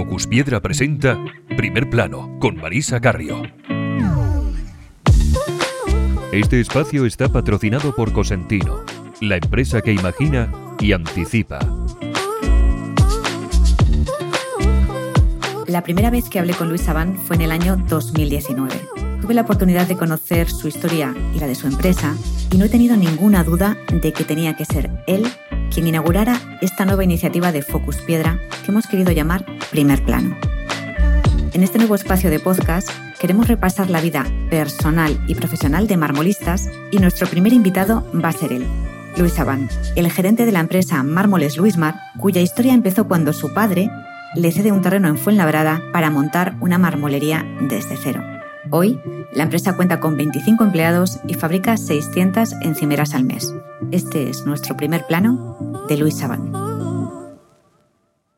Focus Piedra presenta Primer Plano con Marisa Carrio. Este espacio está patrocinado por Cosentino, la empresa que imagina y anticipa. La primera vez que hablé con Luis Sabán fue en el año 2019. Tuve la oportunidad de conocer su historia y la de su empresa y no he tenido ninguna duda de que tenía que ser él quien inaugurara esta nueva iniciativa de Focus Piedra que hemos querido llamar Primer Plano. En este nuevo espacio de podcast queremos repasar la vida personal y profesional de marmolistas y nuestro primer invitado va a ser él, Luis Sabán, el gerente de la empresa Mármoles Luismar, cuya historia empezó cuando su padre le cede un terreno en Fuenlabrada para montar una marmolería desde cero. Hoy, la empresa cuenta con 25 empleados y fabrica 600 encimeras al mes. Este es nuestro primer plano de Luis Sabán.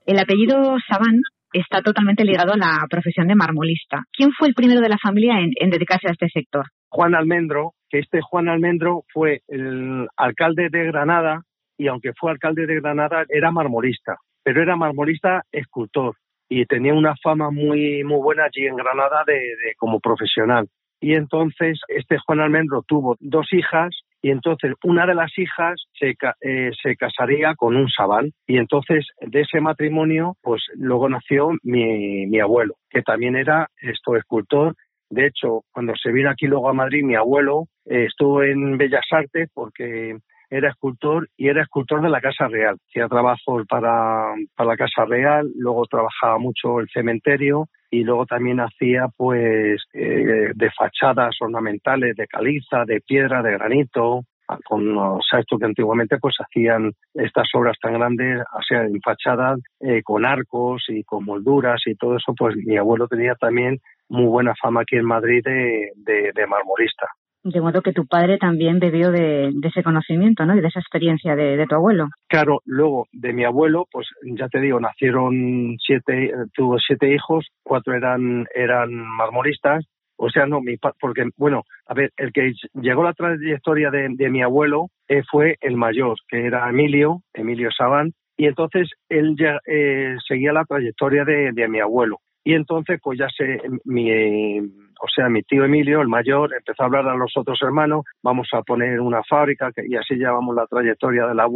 El apellido Sabán está totalmente ligado a la profesión de marmolista. ¿Quién fue el primero de la familia en, dedicarse a este sector? Juan Almendro, que este Juan Almendro fue el alcalde de Granada y aunque fue alcalde de Granada era marmolista, pero era marmolista escultor y tenía una fama muy muy buena allí en Granada de, como profesional. Y entonces este Juan Almendro tuvo dos hijas y entonces una de las hijas se, eh, se casaría con un sabán y entonces de ese matrimonio pues luego nació mi, mi abuelo que también era esto escultor de hecho cuando se vino aquí luego a Madrid mi abuelo eh, estuvo en Bellas Artes porque era escultor y era escultor de la Casa Real. Hacía trabajo para, para la Casa Real, luego trabajaba mucho el cementerio y luego también hacía pues eh, de fachadas ornamentales de caliza, de piedra, de granito, con o sea, esto que antiguamente pues hacían estas obras tan grandes, o sea, en fachadas eh, con arcos y con molduras y todo eso, pues mi abuelo tenía también muy buena fama aquí en Madrid de, de, de marmorista. De modo que tu padre también bebió de, ese conocimiento, ¿no? Y de esa experiencia de, tu abuelo. Claro, luego de mi abuelo, pues ya te digo, nacieron siete, tuvo siete hijos, cuatro eran, eran marmoristas, o sea, no, mi porque, bueno, a ver, el que llegó la trayectoria de, mi abuelo eh, fue el mayor, que era Emilio, Emilio Sabán, y entonces él ya, eh, seguía la trayectoria de, de mi abuelo. Y entonces, pues ya sé, mi, o sea, mi tío Emilio, el mayor, empezó a hablar a los otros hermanos, vamos a poner una fábrica y así llevamos la trayectoria de, la,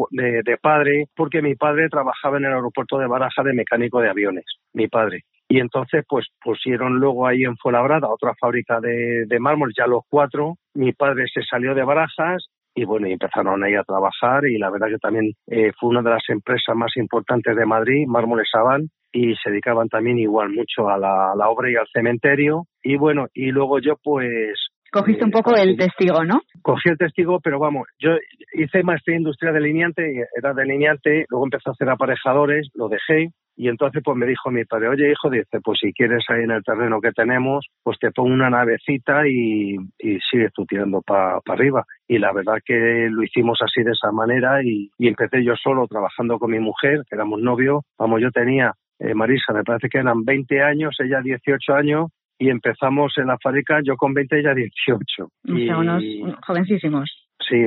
padre, porque mi padre trabajaba en el aeropuerto de Baraja de mecánico de aviones, mi padre. Y entonces, pues pusieron luego ahí en Fuenlabrada otra fábrica de, mármol, ya los cuatro. Mi padre se salió de Barajas y bueno, empezaron ahí a trabajar y la verdad que también eh, fue una de las empresas más importantes de Madrid, Mármoles Sabán, y se dedicaban también igual mucho a la, obra y al cementerio. Y bueno, y luego yo pues Cogiste un poco el testigo, ¿no? Cogí el testigo, pero vamos, yo hice maestría industrial delineante, era delineante, luego empecé a hacer aparejadores, lo dejé, y entonces pues me dijo mi padre, oye hijo, dice, pues si quieres ahí en el terreno que tenemos, pues te pongo una navecita y, y sigues tú tirando para arriba. Y la verdad que lo hicimos así de esa manera y, y empecé yo solo trabajando con mi mujer, que éramos novios, vamos, yo tenía eh, Marisa, me parece que eran 20 años, ella 18 años, y empezamos en la fábrica, yo con 20, ella 18. y, unos jovencísimos. Sí,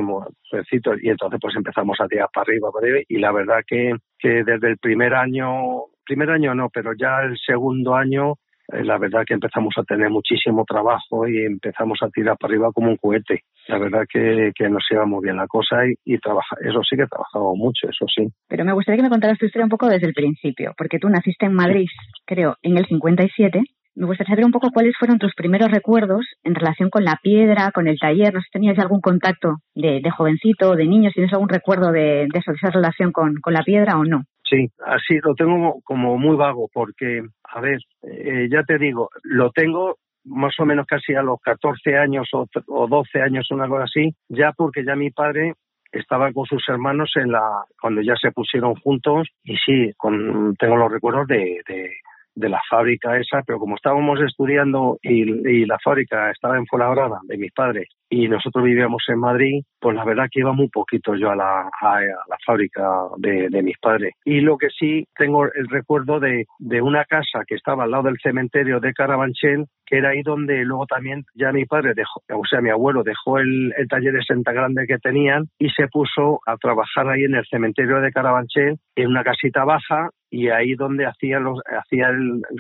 jovencitos. Y entonces pues empezamos a tirar para arriba, para arriba, y la verdad que, que desde el primer año, primer año no, pero ya el segundo año la verdad que empezamos a tener muchísimo trabajo y empezamos a tirar para arriba como un cohete. La verdad que, que nos iba muy bien la cosa y, y trabaja, eso sí que trabajado mucho, eso sí. Pero me gustaría que me contaras tu historia un poco desde el principio, porque tú naciste en Madrid, creo, en el 57. Me gustaría saber un poco cuáles fueron tus primeros recuerdos en relación con la piedra, con el taller. No sé si tenías algún contacto de, de jovencito, de niño, si tienes algún recuerdo de, de, esa relación con, con la piedra o no. Sí, así lo tengo como muy vago porque, a ver, eh, ya te digo, lo tengo más o menos casi a los 14 años o, o 12 años, una cosa así, ya porque ya mi padre estaba con sus hermanos en la cuando ya se pusieron juntos y sí, con, tengo los recuerdos de, de, de la fábrica esa, pero como estábamos estudiando y, la fábrica estaba en Fuenlabrada de mis padres y nosotros vivíamos en Madrid, pues la verdad que iba muy poquito yo a la, a, la fábrica de, de, mis padres. Y lo que sí tengo el recuerdo de, de una casa que estaba al lado del cementerio de Carabanchel, que era ahí donde luego también ya mi padre dejó, o sea, mi abuelo dejó el, taller de Santa Grande que tenían y se puso a trabajar ahí en el cementerio de Carabanchel, en una casita baja, y ahí donde hacía los, hacía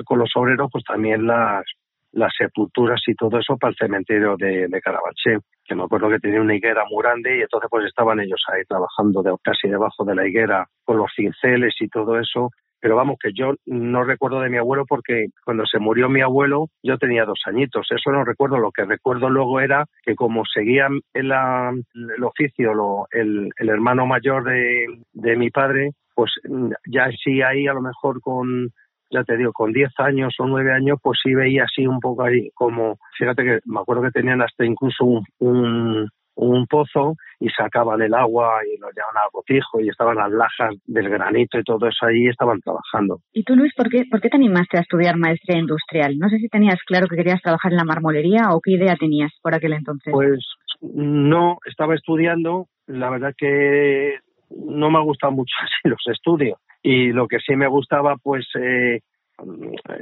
con los obreros pues también las, las sepulturas y todo eso para el cementerio de, de Carabanchel, que me acuerdo que tenía una higuera muy grande y entonces pues estaban ellos ahí trabajando de, casi debajo de la higuera con los cinceles y todo eso pero vamos, que yo no recuerdo de mi abuelo porque cuando se murió mi abuelo yo tenía dos añitos, eso no recuerdo, lo que recuerdo luego era que como seguía el, oficio lo, el, el, hermano mayor de, de mi padre, pues ya sí ahí a lo mejor con ya te digo, con 10 años o 9 años, pues sí veía así un poco ahí, como, fíjate que me acuerdo que tenían hasta incluso un, un pozo y sacaban el agua y lo llevaban al botijo y estaban las lajas del granito y todo eso ahí estaban trabajando. ¿Y tú, Luis, por qué, por qué te animaste a estudiar maestría industrial? No sé si tenías claro que querías trabajar en la marmolería o qué idea tenías por aquel entonces. Pues no, estaba estudiando, la verdad que no me gustan mucho así los estudios y lo que sí me gustaba pues eh,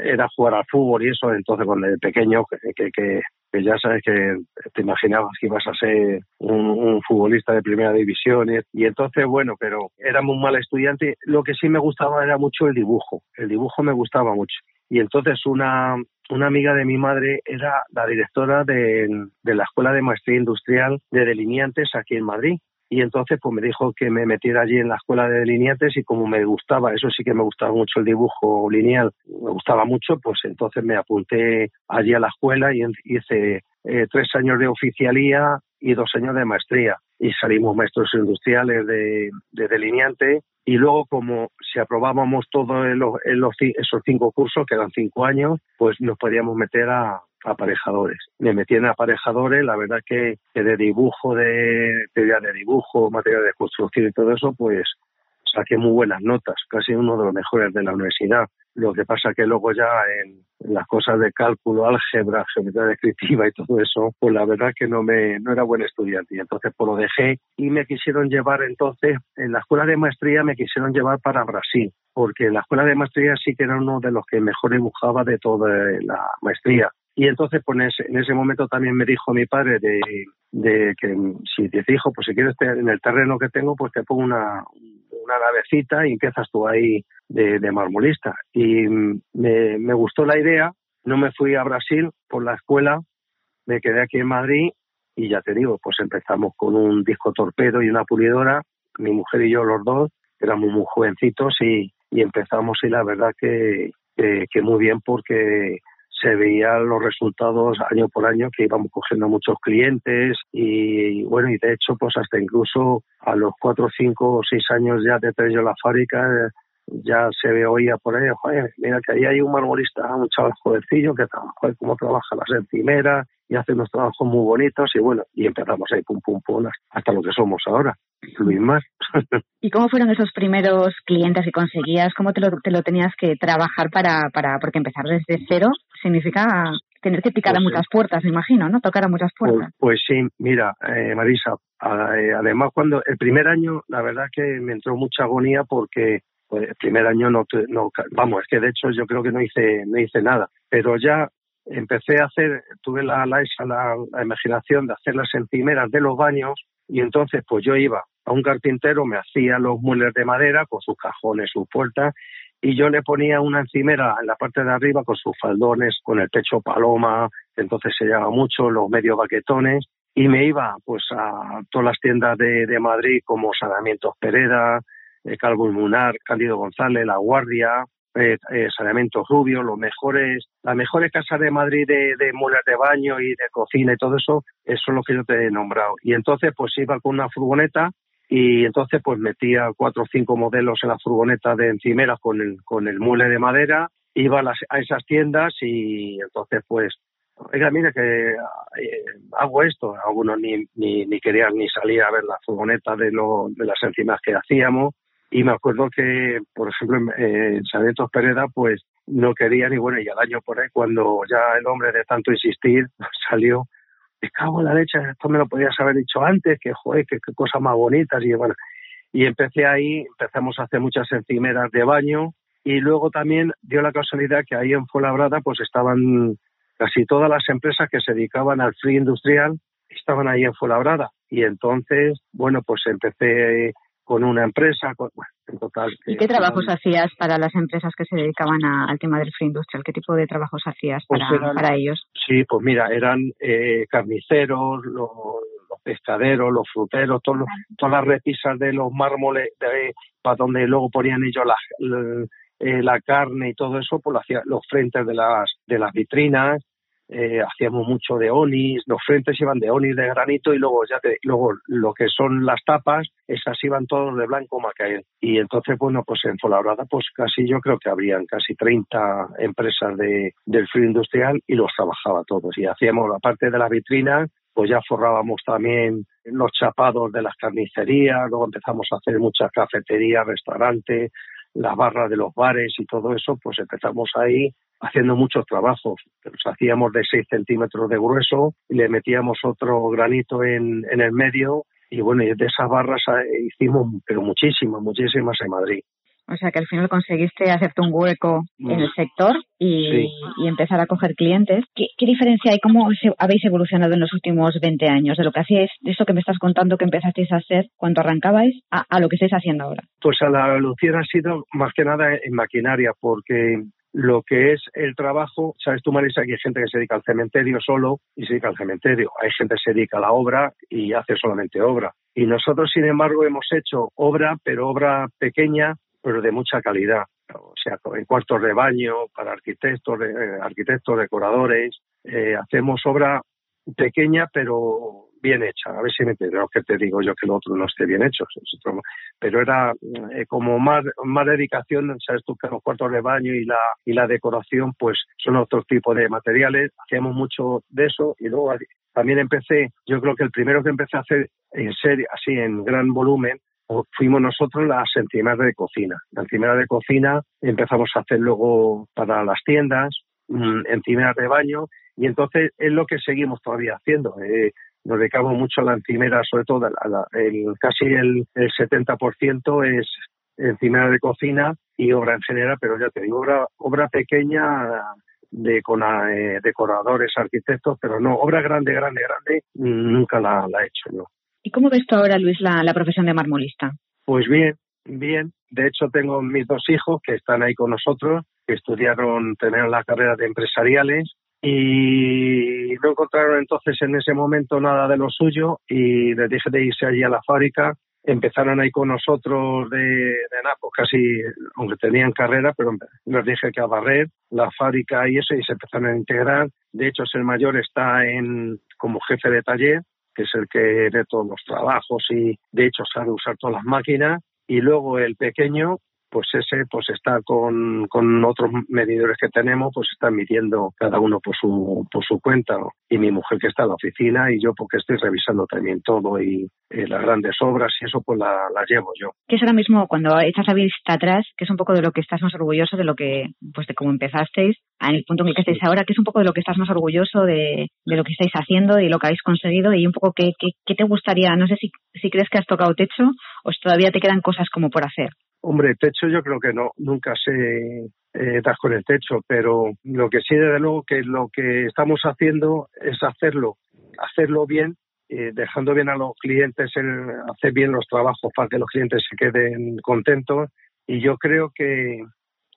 era jugar al fútbol y eso, entonces cuando el pequeño, que, que, ya sabes que te imaginabas que ibas a ser un, futbolista de primera división y, entonces, bueno, pero era muy mal estudiante. Lo que sí me gustaba era mucho el dibujo, el dibujo me gustaba mucho. Y entonces una, una amiga de mi madre era la directora de, de la Escuela de Maestría Industrial de Delineantes aquí en Madrid y entonces pues me dijo que me metiera allí en la escuela de delineantes y como me gustaba, eso sí que me gustaba mucho el dibujo lineal, me gustaba mucho, pues entonces me apunté allí a la escuela y hice eh, tres años de oficialía y dos años de maestría. Y salimos maestros industriales de, de delineante y luego como si aprobábamos todos esos cinco cursos, que eran cinco años, pues nos podíamos meter a, aparejadores. Me metí en aparejadores, la verdad que, de dibujo, de teoría de dibujo, material de construcción y todo eso, pues saqué muy buenas notas, casi uno de los mejores de la universidad. Lo que pasa que luego ya en, las cosas de cálculo, álgebra, geometría descriptiva y todo eso, pues la verdad que no me no era buen estudiante y entonces pues lo dejé y me quisieron llevar entonces en la escuela de maestría me quisieron llevar para Brasil porque en la escuela de maestría sí que era uno de los que mejor dibujaba de toda la maestría y entonces, pues en ese momento también me dijo mi padre de, que si te dijo, pues si quieres en el terreno que tengo, pues te pongo una, una navecita y empiezas tú ahí de, de marmolista. Y me, me gustó la idea, no me fui a Brasil por la escuela, me quedé aquí en Madrid y ya te digo, pues empezamos con un disco torpedo y una pulidora, mi mujer y yo los dos, éramos muy jovencitos y, y empezamos y la verdad que, que muy bien porque se veían los resultados año por año que íbamos cogiendo muchos clientes y bueno y de hecho pues hasta incluso a los cuatro, cinco o seis años ya de tener yo la fábrica ya se ve oía por ahí, mira que ahí hay un marmolista, un chaval jovencillo que trabaja, cómo trabaja las encimeras y hace unos trabajos muy bonitos y bueno, y empezamos ahí pum pum pum hasta lo que somos ahora. Luis más. ¿Y cómo fueron esos primeros clientes que conseguías? ¿Cómo te lo, te lo tenías que trabajar para, para, porque empezar desde cero significa tener que picar a pues muchas puertas, me imagino, ¿no? Tocar a muchas pues, puertas. Pues, sí, mira, eh, Marisa, eh, además cuando el primer año, la verdad que me entró mucha agonía porque pues, el primer año no, no, vamos, es que de hecho yo creo que no hice, no hice nada, pero ya empecé a hacer, tuve la, la, la, imaginación de hacer las encimeras de los baños y entonces pues yo iba a un carpintero, me hacía los muebles de madera con sus cajones, sus puertas y yo le ponía una encimera en la parte de arriba con sus faldones, con el techo paloma, entonces se llama mucho, los medio baquetones, y me iba pues a todas las tiendas de, de Madrid como Sanamientos Pereda, eh, Calvo Munar, Cándido González, La Guardia, eh, eh, Sanamientos Rubio, los mejores, las mejores casas de Madrid de, de de baño y de cocina y todo eso, eso es lo que yo te he nombrado. Y entonces pues iba con una furgoneta y entonces pues metía cuatro o cinco modelos en la furgoneta de encimeras con el, con el mueble de madera, iba a, las, a esas tiendas y entonces pues, oiga, mire que eh, hago esto, algunos ni, ni, ni querían ni salir a ver la furgoneta de, lo, de las encimas que hacíamos. Y me acuerdo que, por ejemplo, en, en Pereda, pues no querían y bueno, y al año por ahí, cuando ya el hombre de tanto insistir salió, me cago en la leche, esto me lo podías haber dicho antes, que joder, qué, cosas más bonitas y bueno. Y empecé ahí, empezamos a hacer muchas encimeras de baño y luego también dio la casualidad que ahí en Fuenlabrada pues estaban casi todas las empresas que se dedicaban al free industrial estaban ahí en Fuenlabrada. Y entonces, bueno, pues empecé con una empresa. bueno, en total. ¿Y qué trabajos hacías para las empresas que se dedicaban al tema del free industrial? ¿Qué tipo de trabajos hacías pues para, ellos? Sí, pues mira, eran eh, carniceros, los, pescaderos, los fruteros, todos todas las repisas de los mármoles para donde luego ponían ellos la, eh, la, carne y todo eso, pues lo hacía, los frentes de las, de las vitrinas, eh, hacíamos mucho de onis, los frentes iban de onis de granito y luego ya te, luego lo que son las tapas, esas iban todos de blanco macael. Y entonces, bueno, pues en Folabrada, pues casi yo creo que habrían casi 30 empresas de, del frío industrial y los trabajaba todos. Y hacíamos, la parte de la vitrina, pues ya forrábamos también los chapados de las carnicerías, luego empezamos a hacer muchas cafeterías, restaurantes, las barras de los bares y todo eso, pues empezamos ahí haciendo muchos trabajos. Los hacíamos de 6 centímetros de grueso y le metíamos otro granito en, en el medio y bueno, y de esas barras eh, hicimos pero muchísimas, muchísimas en Madrid. O sea que al final conseguiste hacerte un hueco en el sector y, empezar a coger clientes. ¿Qué, diferencia hay? ¿Cómo habéis evolucionado en los últimos 20 años de lo que hacíais, de eso que me estás contando que empezasteis a hacer cuando arrancabais, a, lo que estáis haciendo ahora? Pues a la evolución ha sido más que nada en maquinaria, porque lo que es el trabajo, sabes tú, Marisa, que hay gente que se dedica al cementerio solo y se dedica al cementerio. Hay gente que se dedica a la obra y hace solamente obra. Y nosotros, sin embargo, hemos hecho obra, pero obra pequeña, pero de mucha calidad. O sea, en cuartos de baño para arquitectos, eh, arquitectos, decoradores. Eh, hacemos obra pequeña, pero bien hecha. A ver si me entiendes que te digo yo que lo otro no esté bien hecho. Pero era eh, como más, más dedicación, sabes tú que los cuartos de baño y la, y la decoración pues son otro tipo de materiales. Hacíamos mucho de eso y luego también empecé, yo creo que el primero que empecé a hacer en serie, así en gran volumen, fuimos nosotros las encimeras de cocina. La encimera de cocina empezamos a hacer luego para las tiendas, mm, encimeras de baño, y entonces es lo que seguimos todavía haciendo. Eh, nos dedicamos mucho a la encimera, sobre todo el, casi el, el 70% es encimera de cocina y obra en general, pero ya te digo, obra, obra pequeña de con eh, decoradores, arquitectos, pero no, obra grande, grande, grande, nunca la, la he hecho yo. ¿Y cómo ves tú ahora, Luis, la, la profesión de marmolista? Pues bien, bien. De hecho, tengo mis dos hijos que están ahí con nosotros, que estudiaron, tener la carrera de empresariales y no encontraron entonces en ese momento nada de lo suyo y les dije de irse allí a la fábrica. Empezaron ahí con nosotros de, de pues casi, aunque tenían carrera, pero les dije que a barrer la fábrica y eso, y se empezaron a integrar. De hecho, el mayor está en como jefe de taller, que es el que ve todos los trabajos y de hecho sabe usar todas las máquinas. Y luego el pequeño, pues ese pues está con, con otros medidores que tenemos, pues está midiendo cada uno por su, por su cuenta. Y mi mujer que está en la oficina y yo porque estoy revisando también todo y eh, las grandes obras y eso pues la, la, llevo yo. ¿Qué es ahora mismo cuando echas la vista atrás, que es un poco de lo que estás más orgulloso de lo que, pues de cómo empezasteis, en el punto en el que estáis ahora, que es un poco de lo que estás más orgulloso de, de lo que estáis haciendo y lo que habéis conseguido y un poco qué, qué, qué te gustaría, no sé si, si crees que has tocado techo o si todavía te quedan cosas como por hacer. Hombre, techo yo creo que no, nunca se eh, das con el techo, pero lo que sí, desde luego, que lo que estamos haciendo es hacerlo, hacerlo bien, eh, dejando bien a los clientes, hacer bien los trabajos para que los clientes se queden contentos. Y yo creo que,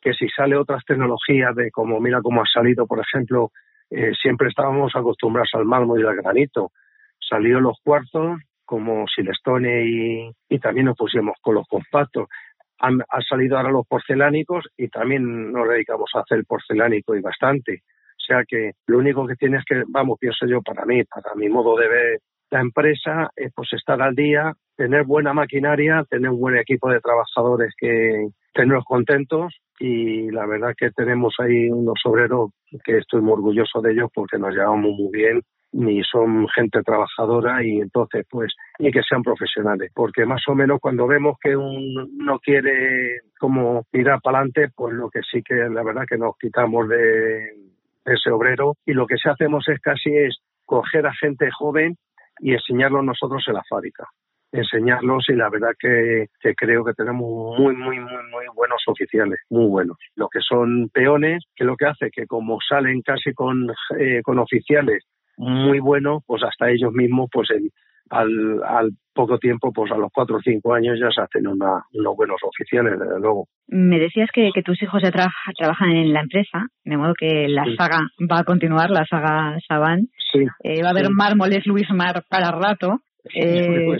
que si sale otras tecnologías de como, mira cómo ha salido, por ejemplo, eh, siempre estábamos acostumbrados al mármol y al granito. Salió los cuarzos como Silestone y, y también nos pusimos con los compactos han, salido ahora los porcelánicos y también nos dedicamos a hacer porcelánico y bastante. O sea que lo único que tienes que, vamos, pienso yo para mí, para mi modo de ver la empresa, es pues estar al día, tener buena maquinaria, tener un buen equipo de trabajadores que tenerlos contentos y la verdad que tenemos ahí unos obreros que estoy muy orgulloso de ellos porque nos llevamos muy bien ni son gente trabajadora y entonces pues ni que sean profesionales. Porque más o menos cuando vemos que uno quiere como mirar para adelante pues lo que sí que la verdad que nos quitamos de, ese obrero. Y lo que sí hacemos es casi es coger a gente joven y enseñarlos nosotros en la fábrica. Enseñarlos y la verdad que, creo que tenemos muy muy muy muy buenos oficiales, muy buenos. Lo que son peones, que lo que hace que como salen casi con, eh, con oficiales muy buenos, pues hasta ellos mismos, pues al, al poco tiempo, pues a los cuatro o cinco años ya se hacen una, unos buenos oficiales, desde luego. Me decías que, que tus hijos ya trabajan en la empresa, de modo que la saga va a continuar, la saga Saban. Sí, eh, va a haber mármoles Luis Mar para rato. Eh,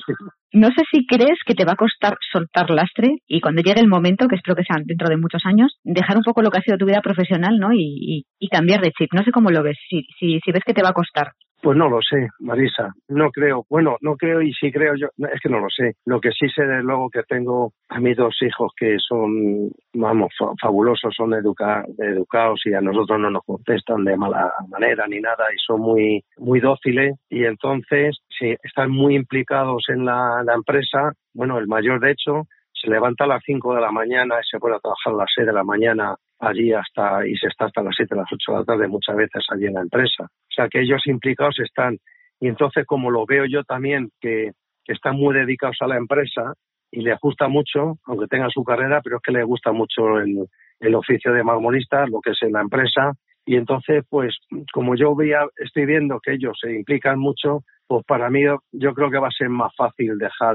no sé si crees que te va a costar soltar lastre y cuando llegue el momento, que espero que sea dentro de muchos años, dejar un poco lo que ha sido tu vida profesional ¿no? y, y, cambiar de chip. No sé cómo lo ves, si, si, si ves que te va a costar. Pues no lo sé, Marisa. No creo. Bueno, no creo y si creo yo, es que no lo sé. Lo que sí sé de luego que tengo a mis dos hijos que son, vamos, fabulosos, son educados y a nosotros no nos contestan de mala manera ni nada y son muy, muy dóciles y entonces sí, están muy implicados en la empresa. Bueno, el mayor de hecho se levanta a las 5 de la mañana y se pone a trabajar a las 6 de la mañana allí hasta y se está hasta las 7, las 8 de la tarde muchas veces allí en la empresa. O sea que ellos implicados están. Y entonces, como lo veo yo también, que, están muy dedicados a la empresa y les gusta mucho, aunque tengan su carrera, pero es que les gusta mucho el, el oficio de marmolista, lo que es en la empresa. Y entonces, pues, como yo veía, estoy viendo que ellos se implican mucho, pues para mí yo creo que va a ser más fácil dejar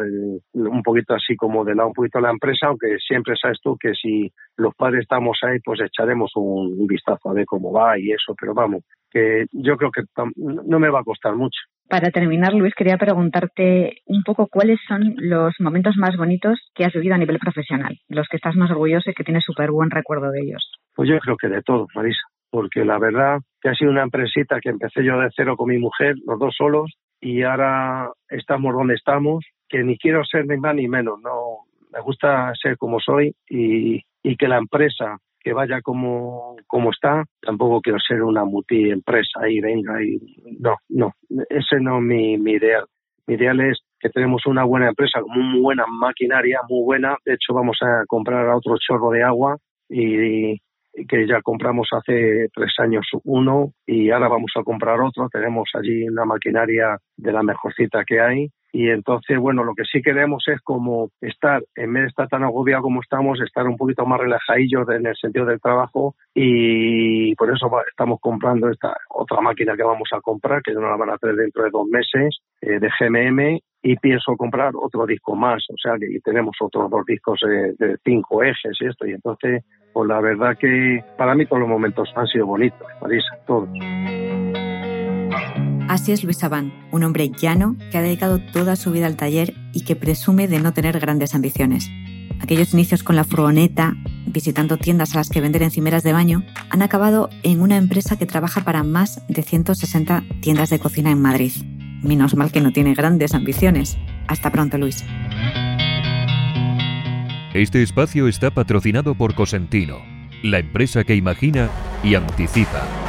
un poquito así como de lado un poquito la empresa, aunque siempre sabes tú que si los padres estamos ahí, pues echaremos un, vistazo a ver cómo va y eso, pero vamos, que yo creo que no me va a costar mucho. Para terminar, Luis, quería preguntarte un poco cuáles son los momentos más bonitos que has vivido a nivel profesional, los que estás más orgulloso y que tienes súper buen recuerdo de ellos. Pues yo creo que de todo, Marisa, porque la verdad que ha sido una empresita que empecé yo de cero con mi mujer, los dos solos, y ahora estamos donde estamos, que ni quiero ser ni más ni menos, no me gusta ser como soy y, y que la empresa que vaya como, como está, tampoco quiero ser una multi empresa y venga y no, no, ese no es mi, mi ideal. Mi ideal es que tenemos una buena empresa muy buena maquinaria, muy buena. De hecho, vamos a comprar otro chorro de agua y, que ya compramos hace tres años uno y ahora vamos a comprar otro. Tenemos allí una maquinaria de la mejorcita que hay. Y entonces, bueno, lo que sí queremos es como estar, en vez de estar tan agobiado como estamos, estar un poquito más relajadillos en el sentido del trabajo y por eso estamos comprando esta otra máquina que vamos a comprar, que no la van a tener dentro de dos meses, eh, de GMM y pienso comprar otro disco más, o sea que tenemos otros dos discos eh, de cinco ejes y esto, y entonces, pues la verdad que para mí todos los momentos han sido bonitos, Marisa, todos. Así es Luis Sabán, un hombre llano que ha dedicado toda su vida al taller y que presume de no tener grandes ambiciones. Aquellos inicios con la furgoneta, visitando tiendas a las que vender encimeras de baño, han acabado en una empresa que trabaja para más de 160 tiendas de cocina en Madrid. Menos mal que no tiene grandes ambiciones. Hasta pronto, Luis. Este espacio está patrocinado por Cosentino, la empresa que imagina y anticipa.